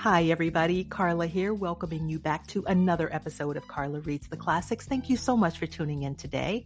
Hi, everybody. Carla here, welcoming you back to another episode of Carla Reads the Classics. Thank you so much for tuning in today.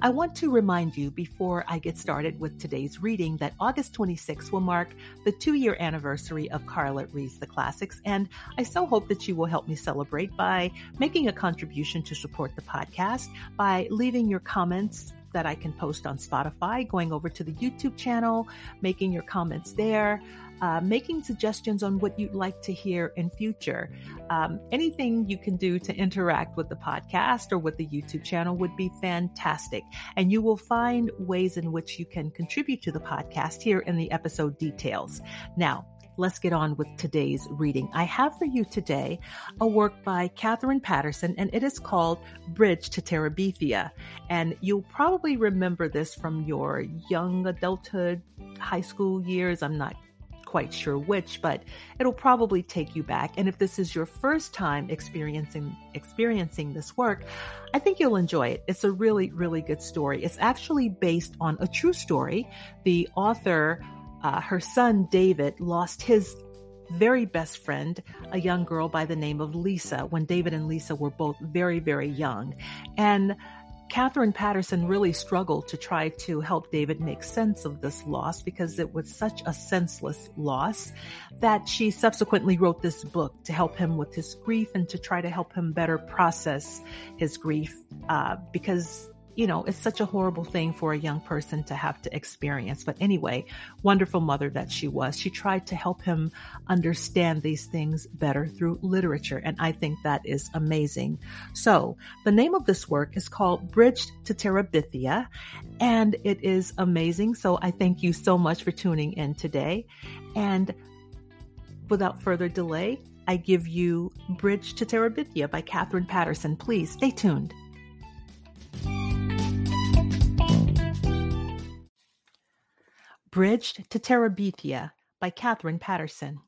I want to remind you before I get started with today's reading that August 26 will mark the two year anniversary of Carla Reads the Classics, and I so hope that you will help me celebrate by making a contribution to support the podcast, by leaving your comments that I can post on Spotify, going over to the YouTube channel, making your comments there uh, making suggestions on what you'd like to hear in future. Um, anything you can do to interact with the podcast or with the YouTube channel would be fantastic. And you will find ways in which you can contribute to the podcast here in the episode details. Now, let's get on with today's reading. I have for you today a work by Katherine Paterson, and it is called Bridge to Terabithia. And you'll probably remember this from your young adulthood, high school years. I'm not quite sure which, but it'll probably take you back. And if this is your first time experiencing experiencing this work, I think you'll enjoy it. It's a really, really good story. It's actually based on a true story. The author, uh, her son David, lost his very best friend, a young girl by the name of Lisa, when David and Lisa were both very, very young. And Katherine Paterson really struggled to try to help David make sense of this loss because it was such a senseless loss that she subsequently wrote this book to help him with his grief and to try to help him better process his grief uh, because you know, it's such a horrible thing for a young person to have to experience. But anyway, wonderful mother that she was. She tried to help him understand these things better through literature. And I think that is amazing. So the name of this work is called Bridge to Terabithia and it is amazing. So I thank you so much for tuning in today. And without further delay, I give you Bridge to Terabithia by Katherine Paterson. Please stay tuned. Bridge to Terabithia by Katherine Paterson.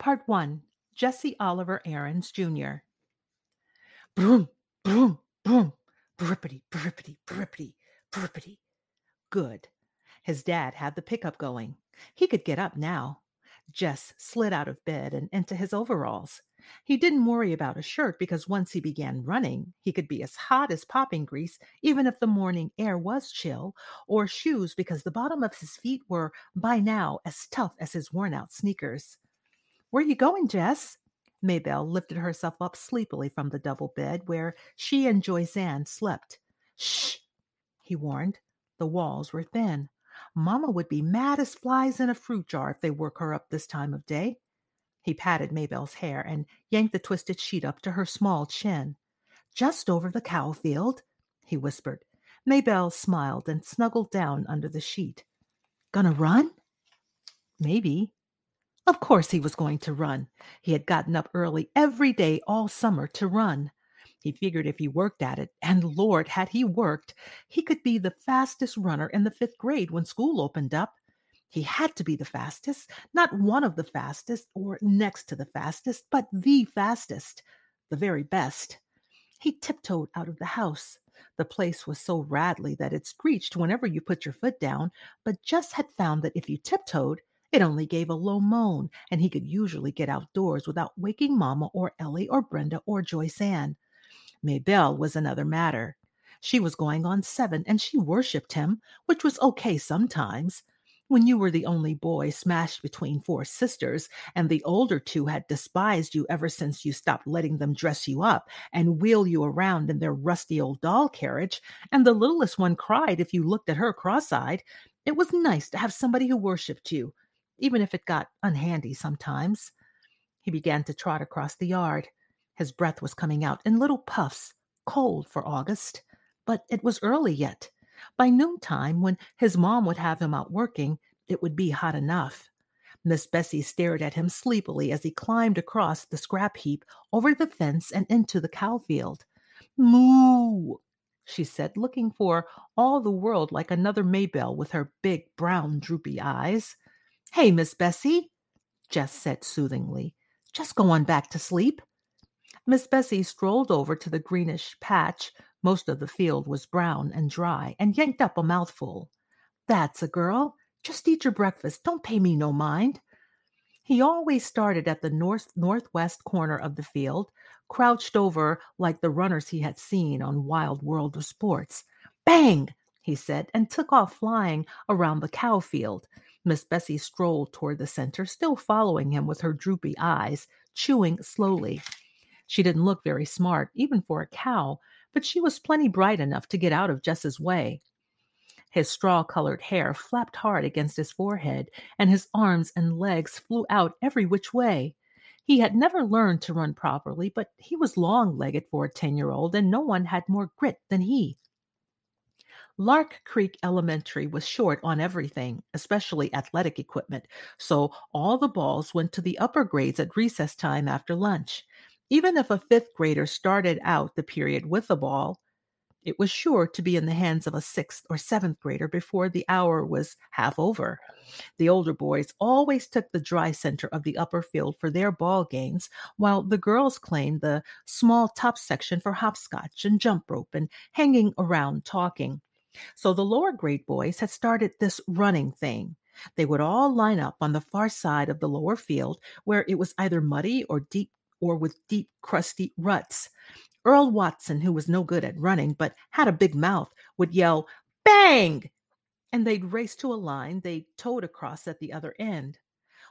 Part 1 Jesse Oliver Aarons, Jr. Broom, broom, broom, brippity, brippity, brippity, brippity. Good. His dad had the pickup going. He could get up now. Jess slid out of bed and into his overalls. He didn't worry about a shirt because once he began running, he could be as hot as popping grease, even if the morning air was chill, or shoes because the bottom of his feet were by now as tough as his worn out sneakers. Where you going, Jess? Maybelle lifted herself up sleepily from the double bed where she and Joyce Ann slept. Shh, he warned. The walls were thin. Mamma would be mad as flies in a fruit jar if they woke her up this time of day. He patted Maybelle's hair and yanked the twisted sheet up to her small chin. Just over the cow field, he whispered. Maybelle smiled and snuggled down under the sheet. Gonna run? Maybe. Of course he was going to run. He had gotten up early every day all summer to run. He figured if he worked at it, and Lord, had he worked, he could be the fastest runner in the fifth grade when school opened up. He had to be the fastest, not one of the fastest or next to the fastest, but the fastest, the very best. He tiptoed out of the house. The place was so rattly that it screeched whenever you put your foot down, but Jess had found that if you tiptoed, it only gave a low moan, and he could usually get outdoors without waking Mamma or Ellie or Brenda or Joyce Ann. Maybelle was another matter. She was going on seven, and she worshipped him, which was okay sometimes when you were the only boy smashed between four sisters, and the older two had despised you ever since you stopped letting them dress you up and wheel you around in their rusty old doll carriage, and the littlest one cried if you looked at her cross eyed, it was nice to have somebody who worshipped you, even if it got unhandy sometimes. He began to trot across the yard. His breath was coming out in little puffs, cold for August, but it was early yet. By noontime, when his mom would have him out working, it would be hot enough. Miss Bessie stared at him sleepily as he climbed across the scrap heap, over the fence, and into the cow field. Moo! she said, looking for all the world like another Maybelle with her big, brown, droopy eyes. Hey, Miss Bessie, Jess said soothingly. Just go on back to sleep. Miss Bessie strolled over to the greenish patch most of the field was brown and dry, and yanked up a mouthful. That's a girl. Just eat your breakfast. Don't pay me no mind. He always started at the north northwest corner of the field, crouched over like the runners he had seen on Wild World of Sports. Bang! he said, and took off flying around the cow field. Miss Bessie strolled toward the center, still following him with her droopy eyes, chewing slowly. She didn't look very smart, even for a cow, but she was plenty bright enough to get out of Jess's way. His straw colored hair flapped hard against his forehead, and his arms and legs flew out every which way. He had never learned to run properly, but he was long legged for a 10 year old, and no one had more grit than he. Lark Creek Elementary was short on everything, especially athletic equipment, so all the balls went to the upper grades at recess time after lunch. Even if a fifth grader started out the period with a ball, it was sure to be in the hands of a sixth or seventh grader before the hour was half over. The older boys always took the dry center of the upper field for their ball games, while the girls claimed the small top section for hopscotch and jump rope and hanging around talking. So the lower grade boys had started this running thing. They would all line up on the far side of the lower field where it was either muddy or deep or with deep crusty ruts. Earl Watson, who was no good at running but had a big mouth, would yell, Bang! And they'd race to a line they towed across at the other end.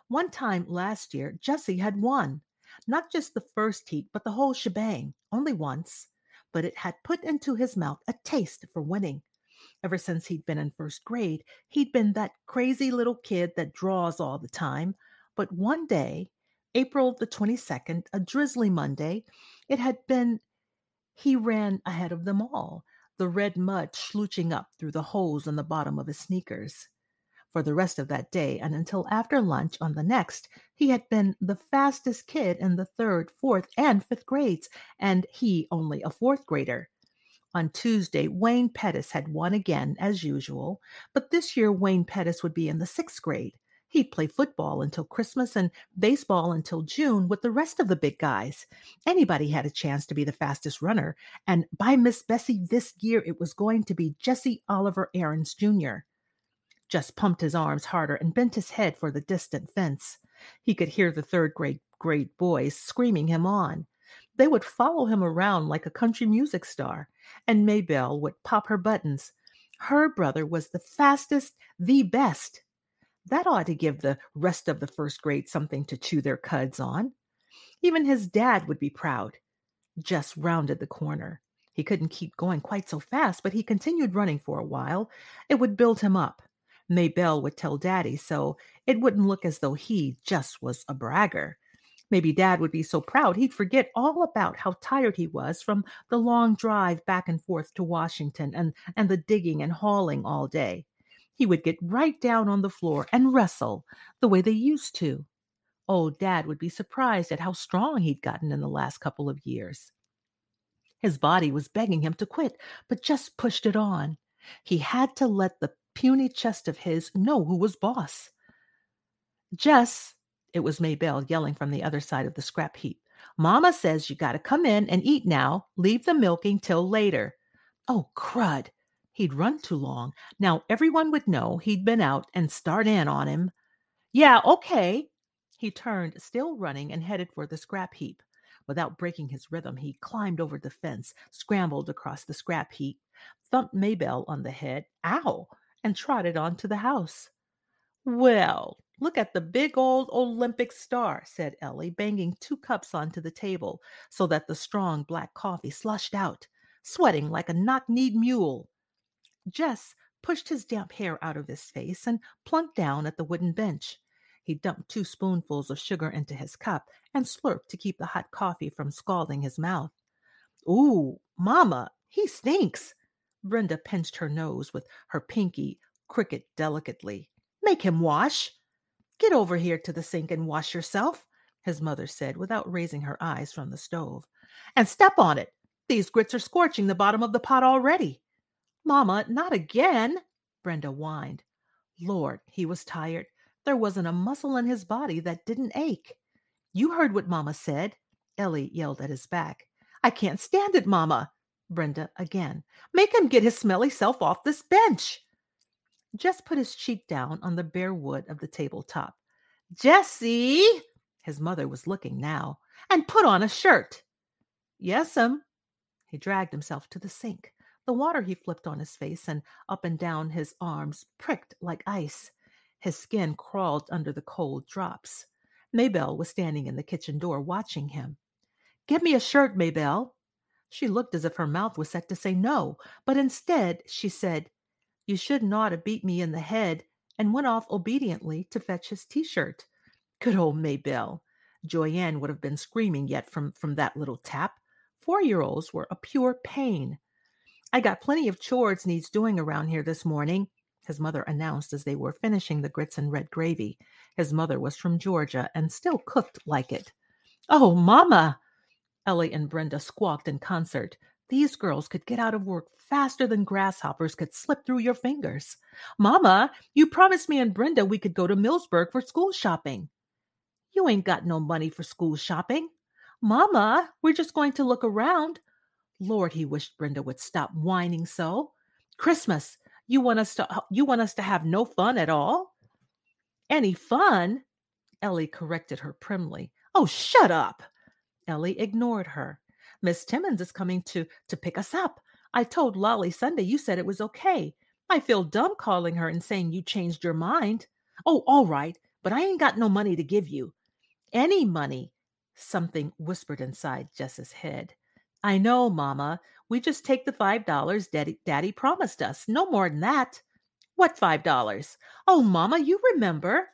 One time last year, Jesse had won. Not just the first heat, but the whole shebang, only once. But it had put into his mouth a taste for winning. Ever since he'd been in first grade, he'd been that crazy little kid that draws all the time. But one day, April the 22nd, a drizzly Monday, it had been he ran ahead of them all, the red mud slooching up through the holes in the bottom of his sneakers. For the rest of that day and until after lunch on the next, he had been the fastest kid in the third, fourth, and fifth grades, and he only a fourth grader. On Tuesday, Wayne Pettis had won again, as usual, but this year Wayne Pettis would be in the sixth grade. He'd play football until Christmas and baseball until June with the rest of the big guys. Anybody had a chance to be the fastest runner, and by Miss Bessie this year it was going to be Jesse Oliver Aarons Jr. Jess pumped his arms harder and bent his head for the distant fence. He could hear the third grade grade boys screaming him on. They would follow him around like a country music star, and Maybelle would pop her buttons. Her brother was the fastest, the best. That ought to give the rest of the first grade something to chew their cuds on. Even his dad would be proud. Jess rounded the corner. He couldn't keep going quite so fast, but he continued running for a while. It would build him up. Maybelle would tell Daddy so it wouldn't look as though he just was a bragger. Maybe Dad would be so proud he'd forget all about how tired he was from the long drive back and forth to Washington and, and the digging and hauling all day he would get right down on the floor and wrestle the way they used to. Old Dad would be surprised at how strong he'd gotten in the last couple of years. His body was begging him to quit, but Jess pushed it on. He had to let the puny chest of his know who was boss. Jess, it was Maybelle yelling from the other side of the scrap heap. Mama says you got to come in and eat now. Leave the milking till later. Oh, crud. He'd run too long. Now everyone would know he'd been out and start in on him. Yeah, okay. He turned, still running, and headed for the scrap heap. Without breaking his rhythm, he climbed over the fence, scrambled across the scrap heap, thumped Maybelle on the head, ow, and trotted on to the house. Well, look at the big old Olympic star, said Ellie, banging two cups onto the table so that the strong black coffee slushed out, sweating like a knock kneed mule. Jess pushed his damp hair out of his face and plunked down at the wooden bench. He dumped two spoonfuls of sugar into his cup and slurped to keep the hot coffee from scalding his mouth. Ooh, Mama, he stinks. Brenda pinched her nose with her pinky, crooked delicately. Make him wash. Get over here to the sink and wash yourself, his mother said without raising her eyes from the stove. And step on it. These grits are scorching the bottom of the pot already. Mamma, not again, Brenda whined. Lord, he was tired. There wasn't a muscle in his body that didn't ache. You heard what Mamma said, Ellie yelled at his back. I can't stand it, Mamma. Brenda again. Make him get his smelly self off this bench. Jess put his cheek down on the bare wood of the tabletop. Jesse, his mother was looking now, and put on a shirt. Yes'm. He dragged himself to the sink. The water he flipped on his face and up and down his arms pricked like ice. His skin crawled under the cold drops. Maybelle was standing in the kitchen door watching him. Give me a shirt, Maybelle. She looked as if her mouth was set to say no, but instead she said, You shouldn't ought to beat me in the head, and went off obediently to fetch his t shirt. Good old Maybelle. Joyce Ann would have been screaming yet from, from that little tap. Four year olds were a pure pain. I got plenty of chores needs doing around here this morning, his mother announced as they were finishing the grits and red gravy. His mother was from Georgia and still cooked like it. Oh, Mama! Ellie and Brenda squawked in concert. These girls could get out of work faster than grasshoppers could slip through your fingers. Mama, you promised me and Brenda we could go to Millsburg for school shopping. You ain't got no money for school shopping. Mama, we're just going to look around. Lord, he wished Brenda would stop whining so. Christmas, you want us to uh, you want us to have no fun at all? Any fun? Ellie corrected her primly. Oh, shut up. Ellie ignored her. Miss Timmons is coming to to pick us up. I told Lolly Sunday you said it was okay. I feel dumb calling her and saying you changed your mind. Oh, all right, but I ain't got no money to give you. Any money, something whispered inside Jess's head. I know, Mama. We just take the $5 Daddy, Daddy promised us. No more than that. What $5? Oh, Mama, you remember.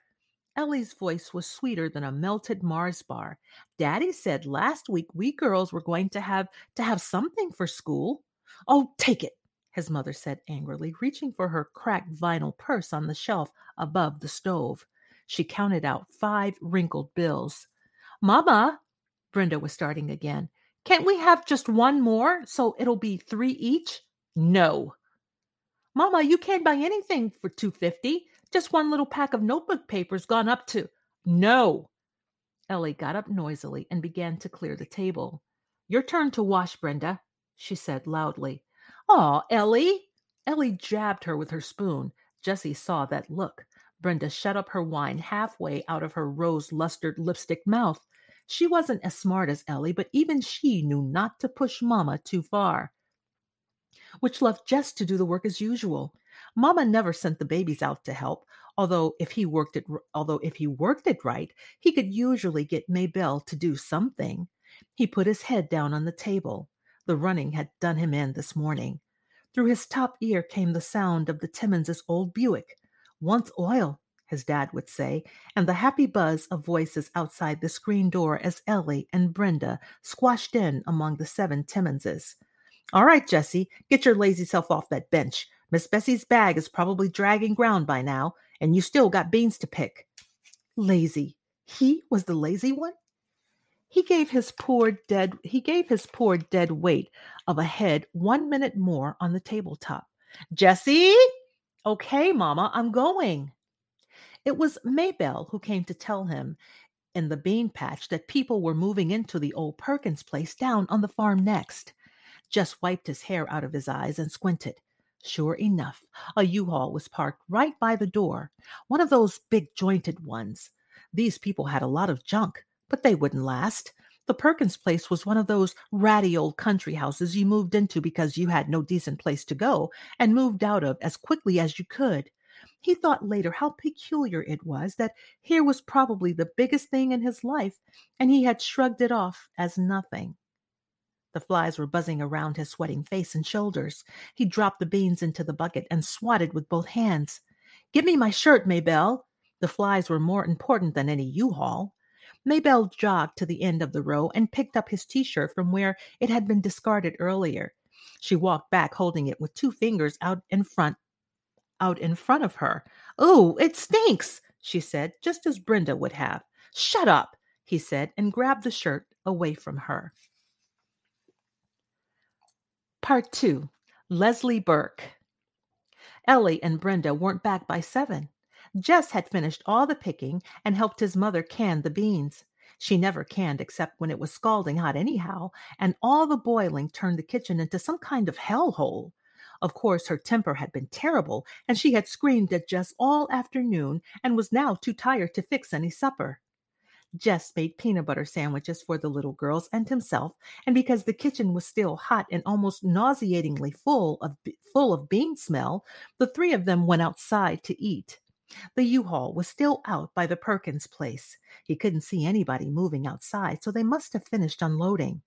Ellie's voice was sweeter than a melted Mars bar. Daddy said last week we girls were going to have to have something for school. Oh, take it, his mother said angrily, reaching for her cracked vinyl purse on the shelf above the stove. She counted out five wrinkled bills. Mama, Brenda was starting again. Can't we have just one more so it'll be three each? No. Mama, you can't buy anything for 250. Just one little pack of notebook papers gone up to No. Ellie got up noisily and began to clear the table. Your turn to wash, Brenda, she said loudly. Aw, Ellie. Ellie jabbed her with her spoon. Jessie saw that look. Brenda shut up her wine halfway out of her rose lustered lipstick mouth. She wasn't as smart as Ellie, but even she knew not to push Mama too far, which left Jess to do the work as usual. Mama never sent the babies out to help, although if he worked it although if he worked it right, he could usually get Maybelle to do something. He put his head down on the table. The running had done him in this morning. Through his top ear came the sound of the Timmonses' old Buick. Once oil, his dad would say, and the happy buzz of voices outside the screen door as Ellie and Brenda squashed in among the seven Timmonses. All right, Jesse, get your lazy self off that bench. Miss Bessie's bag is probably dragging ground by now, and you still got beans to pick. Lazy. He was the lazy one? He gave his poor dead he gave his poor dead weight of a head one minute more on the tabletop. Jesse? Okay, Mama, I'm going. It was Maybelle who came to tell him in the bean patch that people were moving into the old Perkins place down on the farm next. Jess wiped his hair out of his eyes and squinted. Sure enough, a U-Haul was parked right by the door, one of those big jointed ones. These people had a lot of junk, but they wouldn't last. The Perkins place was one of those ratty old country houses you moved into because you had no decent place to go and moved out of as quickly as you could. He thought later how peculiar it was that here was probably the biggest thing in his life, and he had shrugged it off as nothing. The flies were buzzing around his sweating face and shoulders. He dropped the beans into the bucket and swatted with both hands. Give me my shirt, Maybelle. The flies were more important than any U-Haul. Maybelle jogged to the end of the row and picked up his t-shirt from where it had been discarded earlier. She walked back holding it with two fingers out in front out in front of her. Oh, it stinks, she said, just as Brenda would have. Shut up, he said, and grabbed the shirt away from her. Part 2 Leslie Burke. Ellie and Brenda weren't back by seven. Jess had finished all the picking and helped his mother can the beans. She never canned except when it was scalding hot, anyhow, and all the boiling turned the kitchen into some kind of hellhole. Of course, her temper had been terrible, and she had screamed at Jess all afternoon and was now too tired to fix any supper. Jess made peanut butter sandwiches for the little girls and himself, and because the kitchen was still hot and almost nauseatingly full of full of bean smell, the three of them went outside to eat. The U-Haul was still out by the Perkins place. He couldn't see anybody moving outside, so they must have finished unloading.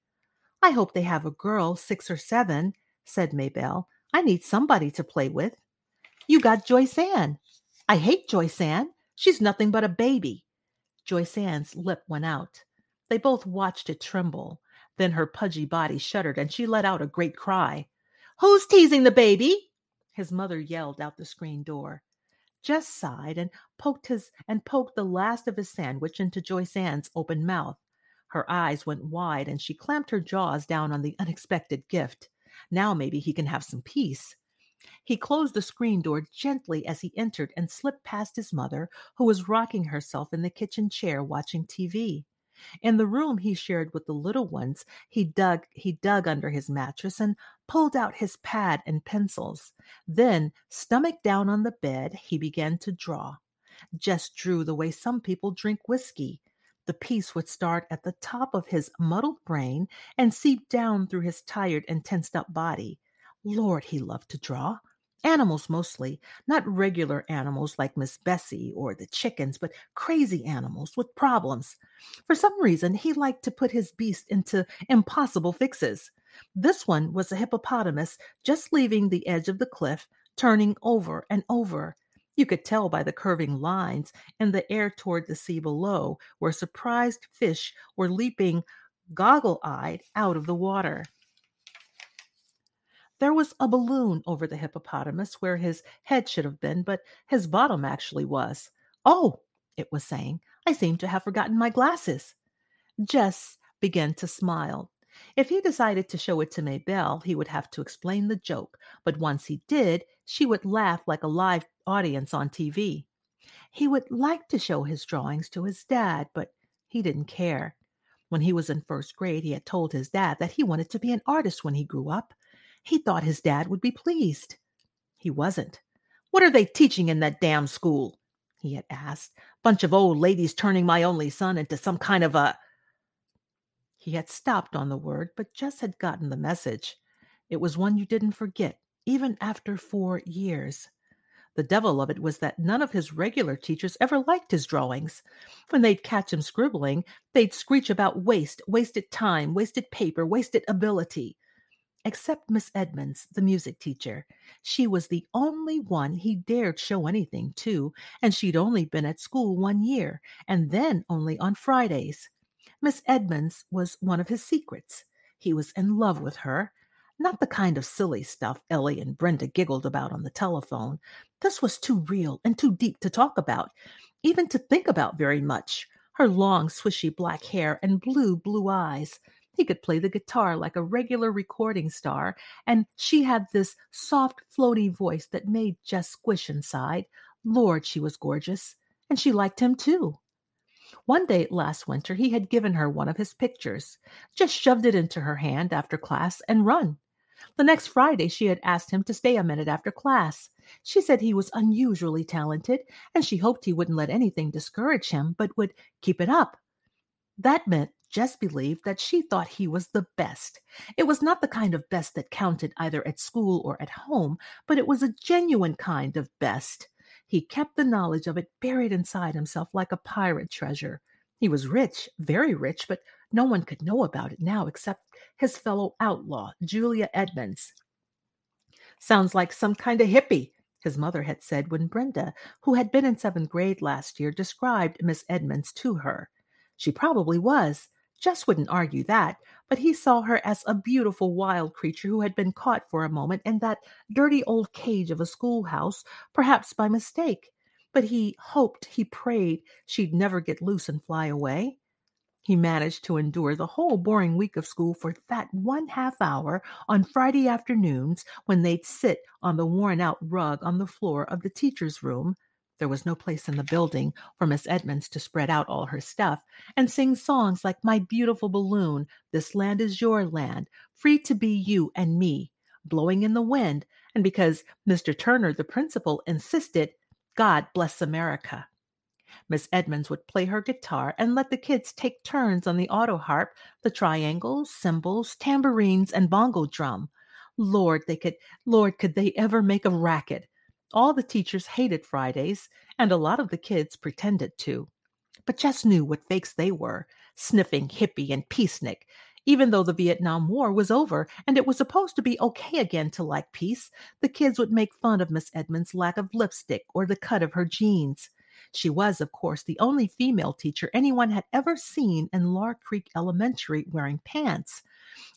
I hope they have a girl, six or seven, said Maybelle. I need somebody to play with. You got Joyce Ann. I hate Joyce Ann. She's nothing but a baby. Joyce Ann's lip went out. They both watched it tremble. Then her pudgy body shuddered and she let out a great cry. Who's teasing the baby? His mother yelled out the screen door. Jess sighed and poked his and poked the last of his sandwich into Joyce Ann's open mouth. Her eyes went wide and she clamped her jaws down on the unexpected gift. Now maybe he can have some peace. He closed the screen door gently as he entered and slipped past his mother, who was rocking herself in the kitchen chair watching TV. In the room he shared with the little ones, he dug he dug under his mattress and pulled out his pad and pencils. Then, stomach down on the bed, he began to draw. Jess drew the way some people drink whiskey. The piece would start at the top of his muddled brain and seep down through his tired and tensed up body. Lord, he loved to draw. Animals mostly, not regular animals like Miss Bessie or the chickens, but crazy animals with problems. For some reason, he liked to put his beast into impossible fixes. This one was a hippopotamus just leaving the edge of the cliff, turning over and over. You could tell by the curving lines in the air toward the sea below, where surprised fish were leaping goggle eyed out of the water. There was a balloon over the hippopotamus where his head should have been, but his bottom actually was. Oh, it was saying, I seem to have forgotten my glasses. Jess began to smile. If he decided to show it to Maybelle, he would have to explain the joke, but once he did, she would laugh like a live audience on TV. He would like to show his drawings to his dad, but he didn't care. When he was in first grade, he had told his dad that he wanted to be an artist when he grew up. He thought his dad would be pleased. He wasn't. What are they teaching in that damn school? he had asked. Bunch of old ladies turning my only son into some kind of a. He had stopped on the word, but Jess had gotten the message. It was one you didn't forget, even after four years. The devil of it was that none of his regular teachers ever liked his drawings. When they'd catch him scribbling, they'd screech about waste, wasted time, wasted paper, wasted ability except Miss Edmonds, the music teacher. She was the only one he dared show anything to, and she'd only been at school one year, and then only on Fridays. Miss Edmonds was one of his secrets. He was in love with her. Not the kind of silly stuff Ellie and Brenda giggled about on the telephone. This was too real and too deep to talk about, even to think about very much. Her long, swishy black hair and blue, blue eyes. He could play the guitar like a regular recording star, and she had this soft, floaty voice that made Jess squish inside. Lord, she was gorgeous, and she liked him too. One day last winter, he had given her one of his pictures, just shoved it into her hand after class and run. The next Friday, she had asked him to stay a minute after class. She said he was unusually talented, and she hoped he wouldn't let anything discourage him, but would keep it up. That meant Jess believed that she thought he was the best. It was not the kind of best that counted either at school or at home, but it was a genuine kind of best. He kept the knowledge of it buried inside himself like a pirate treasure. He was rich, very rich, but no one could know about it now except his fellow outlaw, Julia Edmonds. Sounds like some kind of hippie, his mother had said when Brenda, who had been in seventh grade last year, described Miss Edmonds to her. She probably was. Jess wouldn't argue that, but he saw her as a beautiful wild creature who had been caught for a moment in that dirty old cage of a schoolhouse, perhaps by mistake. But he hoped, he prayed, she'd never get loose and fly away. He managed to endure the whole boring week of school for that one half hour on Friday afternoons when they'd sit on the worn out rug on the floor of the teacher's room, there was no place in the building for Miss Edmonds to spread out all her stuff and sing songs like My Beautiful Balloon, This Land is Your Land, Free to Be You and Me, Blowing in the Wind, and because Mr. Turner, the principal, insisted, God bless America. Miss Edmonds would play her guitar and let the kids take turns on the auto harp, the triangles, cymbals, tambourines, and bongo drum. Lord, they could Lord, could they ever make a racket? All the teachers hated Fridays, and a lot of the kids pretended to. But Jess knew what fakes they were, sniffing hippie and peacenik. Even though the Vietnam War was over and it was supposed to be okay again to like peace, the kids would make fun of Miss Edmonds' lack of lipstick or the cut of her jeans. She was, of course, the only female teacher anyone had ever seen in Lark Creek Elementary wearing pants.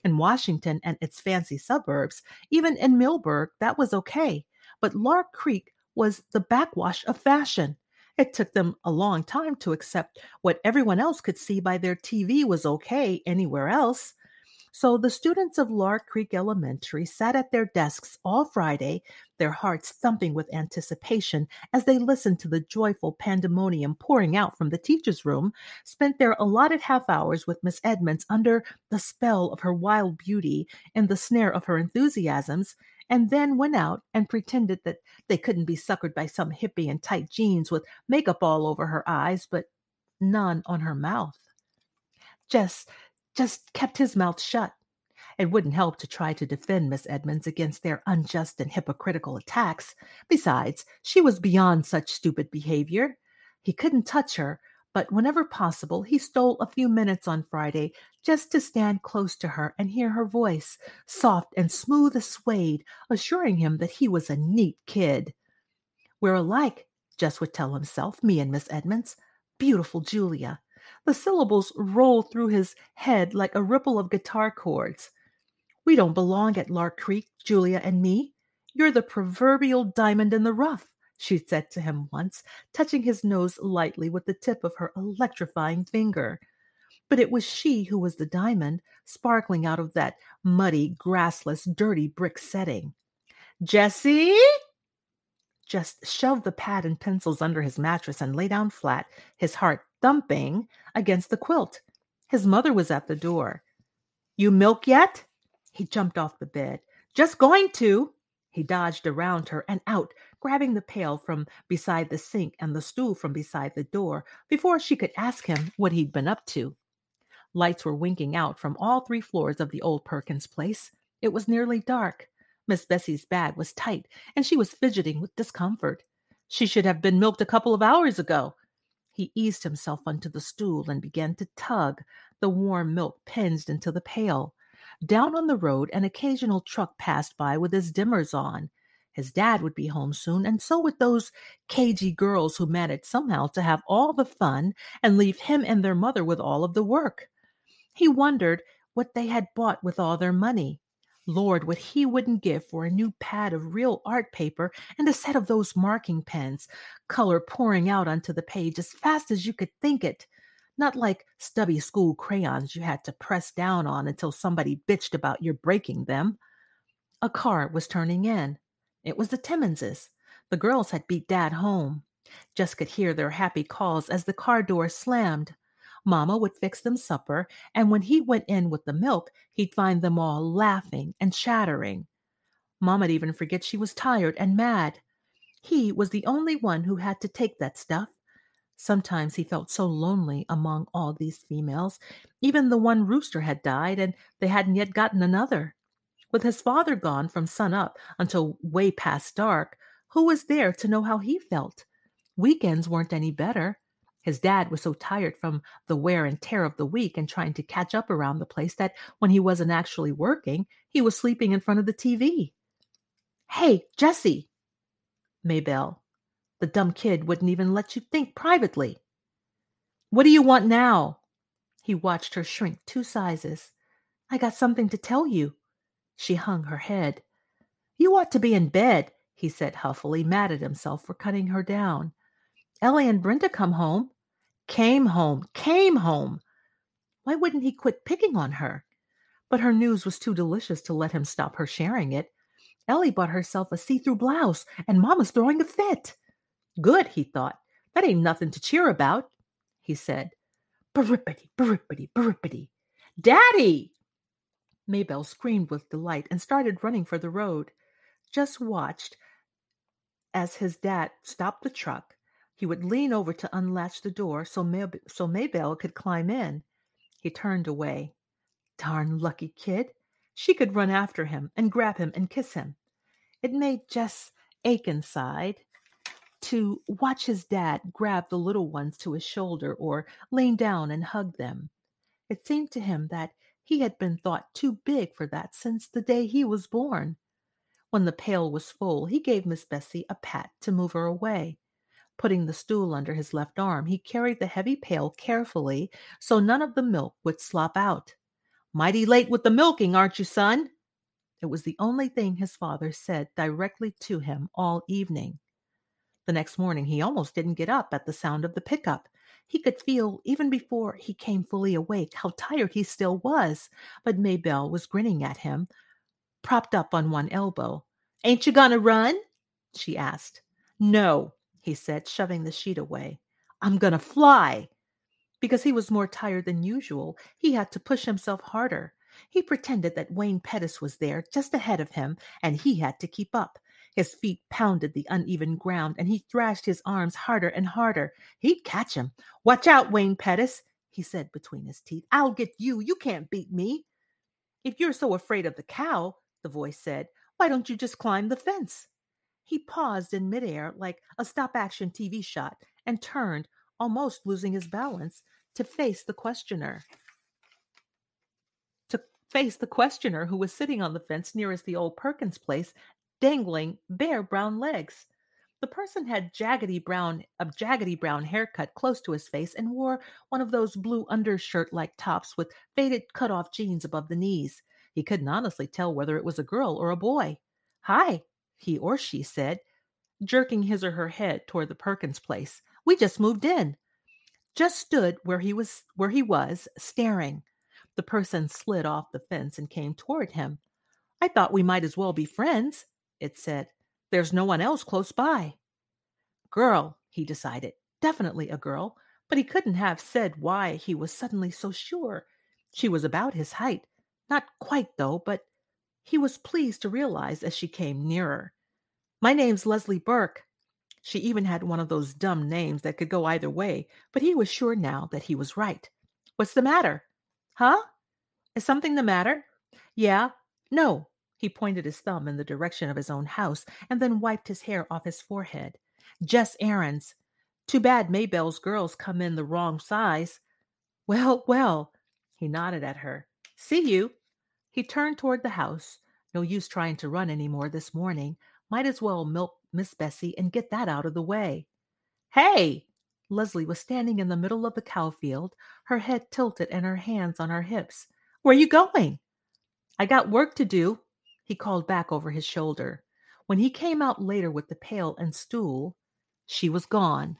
In Washington and its fancy suburbs, even in Millburg, that was okay. But Lark Creek was the backwash of fashion. It took them a long time to accept what everyone else could see by their TV was okay anywhere else. So the students of Lark Creek Elementary sat at their desks all Friday, their hearts thumping with anticipation as they listened to the joyful pandemonium pouring out from the teacher's room, spent their allotted half hours with Miss Edmonds under the spell of her wild beauty and the snare of her enthusiasms, and then went out and pretended that they couldn't be suckered by some hippie in tight jeans with makeup all over her eyes, but none on her mouth. Jess just kept his mouth shut. It wouldn't help to try to defend Miss Edmonds against their unjust and hypocritical attacks. Besides, she was beyond such stupid behavior. He couldn't touch her, but whenever possible, he stole a few minutes on Friday just to stand close to her and hear her voice, soft and smooth as suede, assuring him that he was a neat kid. We're alike, Jess would tell himself, me and Miss Edmonds. Beautiful Julia. The syllables rolled through his head like a ripple of guitar chords. We don't belong at Lark Creek, Julia and me. You're the proverbial diamond in the rough, she said to him once, touching his nose lightly with the tip of her electrifying finger. But it was she who was the diamond, sparkling out of that muddy, grassless, dirty brick setting. Jessie? Jess shoved the pad and pencils under his mattress and lay down flat, his heart thumping against the quilt. His mother was at the door. You milk yet? He jumped off the bed. Just going to. He dodged around her and out, grabbing the pail from beside the sink and the stool from beside the door before she could ask him what he'd been up to. Lights were winking out from all three floors of the old Perkins place. It was nearly dark. Miss Bessie's bag was tight, and she was fidgeting with discomfort. She should have been milked a couple of hours ago. He eased himself onto the stool and began to tug. The warm milk pinged into the pail. Down on the road, an occasional truck passed by with his dimmers on. His dad would be home soon, and so would those cagey girls who managed somehow to have all the fun and leave him and their mother with all of the work. He wondered what they had bought with all their money. Lord, what he wouldn't give for a new pad of real art paper and a set of those marking pens, color pouring out onto the page as fast as you could think it not like stubby school crayons you had to press down on until somebody bitched about your breaking them. A car was turning in. It was the Timmonses. The girls had beat Dad home. Jess could hear their happy calls as the car door slammed. Mama would fix them supper, and when he went in with the milk, he'd find them all laughing and chattering. Mama'd even forget she was tired and mad. He was the only one who had to take that stuff. Sometimes he felt so lonely among all these females. Even the one rooster had died, and they hadn't yet gotten another. With his father gone from sun up until way past dark, who was there to know how he felt? Weekends weren't any better. His dad was so tired from the wear and tear of the week and trying to catch up around the place that when he wasn't actually working, he was sleeping in front of the TV. Hey, Jesse! Maybelle, the dumb kid wouldn't even let you think privately. What do you want now? He watched her shrink two sizes. I got something to tell you. She hung her head. You ought to be in bed, he said huffily, mad at himself for cutting her down. Ellie and Brenda come home. Came home, came home. Why wouldn't he quit picking on her? But her news was too delicious to let him stop her sharing it. Ellie bought herself a see through blouse, and Mama's throwing a fit. Good, he thought. That ain't nothing to cheer about, he said. Berippity, berippity, berippity. Daddy! Maybelle screamed with delight and started running for the road. Jess watched as his dad stopped the truck. He would lean over to unlatch the door so, so Maybelle could climb in. He turned away. Darn lucky kid. She could run after him and grab him and kiss him. It made Jess ache inside to watch his dad grab the little ones to his shoulder or lean down and hug them. It seemed to him that he had been thought too big for that since the day he was born. When the pail was full, he gave Miss Bessie a pat to move her away. Putting the stool under his left arm, he carried the heavy pail carefully so none of the milk would slop out. Mighty late with the milking, aren't you, son? It was the only thing his father said directly to him all evening. The next morning, he almost didn't get up at the sound of the pickup. He could feel, even before he came fully awake, how tired he still was. But Maybelle was grinning at him, propped up on one elbow. Ain't you gonna run? she asked. No, he said, shoving the sheet away. I'm gonna fly. Because he was more tired than usual, he had to push himself harder. He pretended that Wayne Pettis was there just ahead of him, and he had to keep up. His feet pounded the uneven ground, and he thrashed his arms harder and harder. He'd catch him. Watch out, Wayne Pettis, he said between his teeth. I'll get you. You can't beat me. If you're so afraid of the cow, the voice said, why don't you just climb the fence? He paused in midair like a stop action TV shot and turned, almost losing his balance, to face the questioner To face the questioner who was sitting on the fence nearest the old Perkins place, dangling bare brown legs. The person had jaggedy brown a jaggedy brown haircut close to his face and wore one of those blue undershirt like tops with faded cut off jeans above the knees. He couldn't honestly tell whether it was a girl or a boy. Hi, he or she said, jerking his or her head toward the Perkins place. We just moved in. Jess stood where he was where he was, staring. The person slid off the fence and came toward him. I thought we might as well be friends, it said. There's no one else close by. Girl, he decided. Definitely a girl, but he couldn't have said why he was suddenly so sure. She was about his height. Not quite, though, but he was pleased to realize as she came nearer. My name's Leslie Burke. She even had one of those dumb names that could go either way, but he was sure now that he was right. What's the matter? Huh? Is something the matter? Yeah. No. He pointed his thumb in the direction of his own house and then wiped his hair off his forehead. Jess errands. Too bad Maybelle's girls come in the wrong size. Well, well. He nodded at her. See you. He turned toward the house. No use trying to run any more this morning. Might as well milk Miss Bessie and get that out of the way. Hey! Leslie was standing in the middle of the cow field, her head tilted and her hands on her hips. Where are you going? I got work to do, he called back over his shoulder. When he came out later with the pail and stool, she was gone.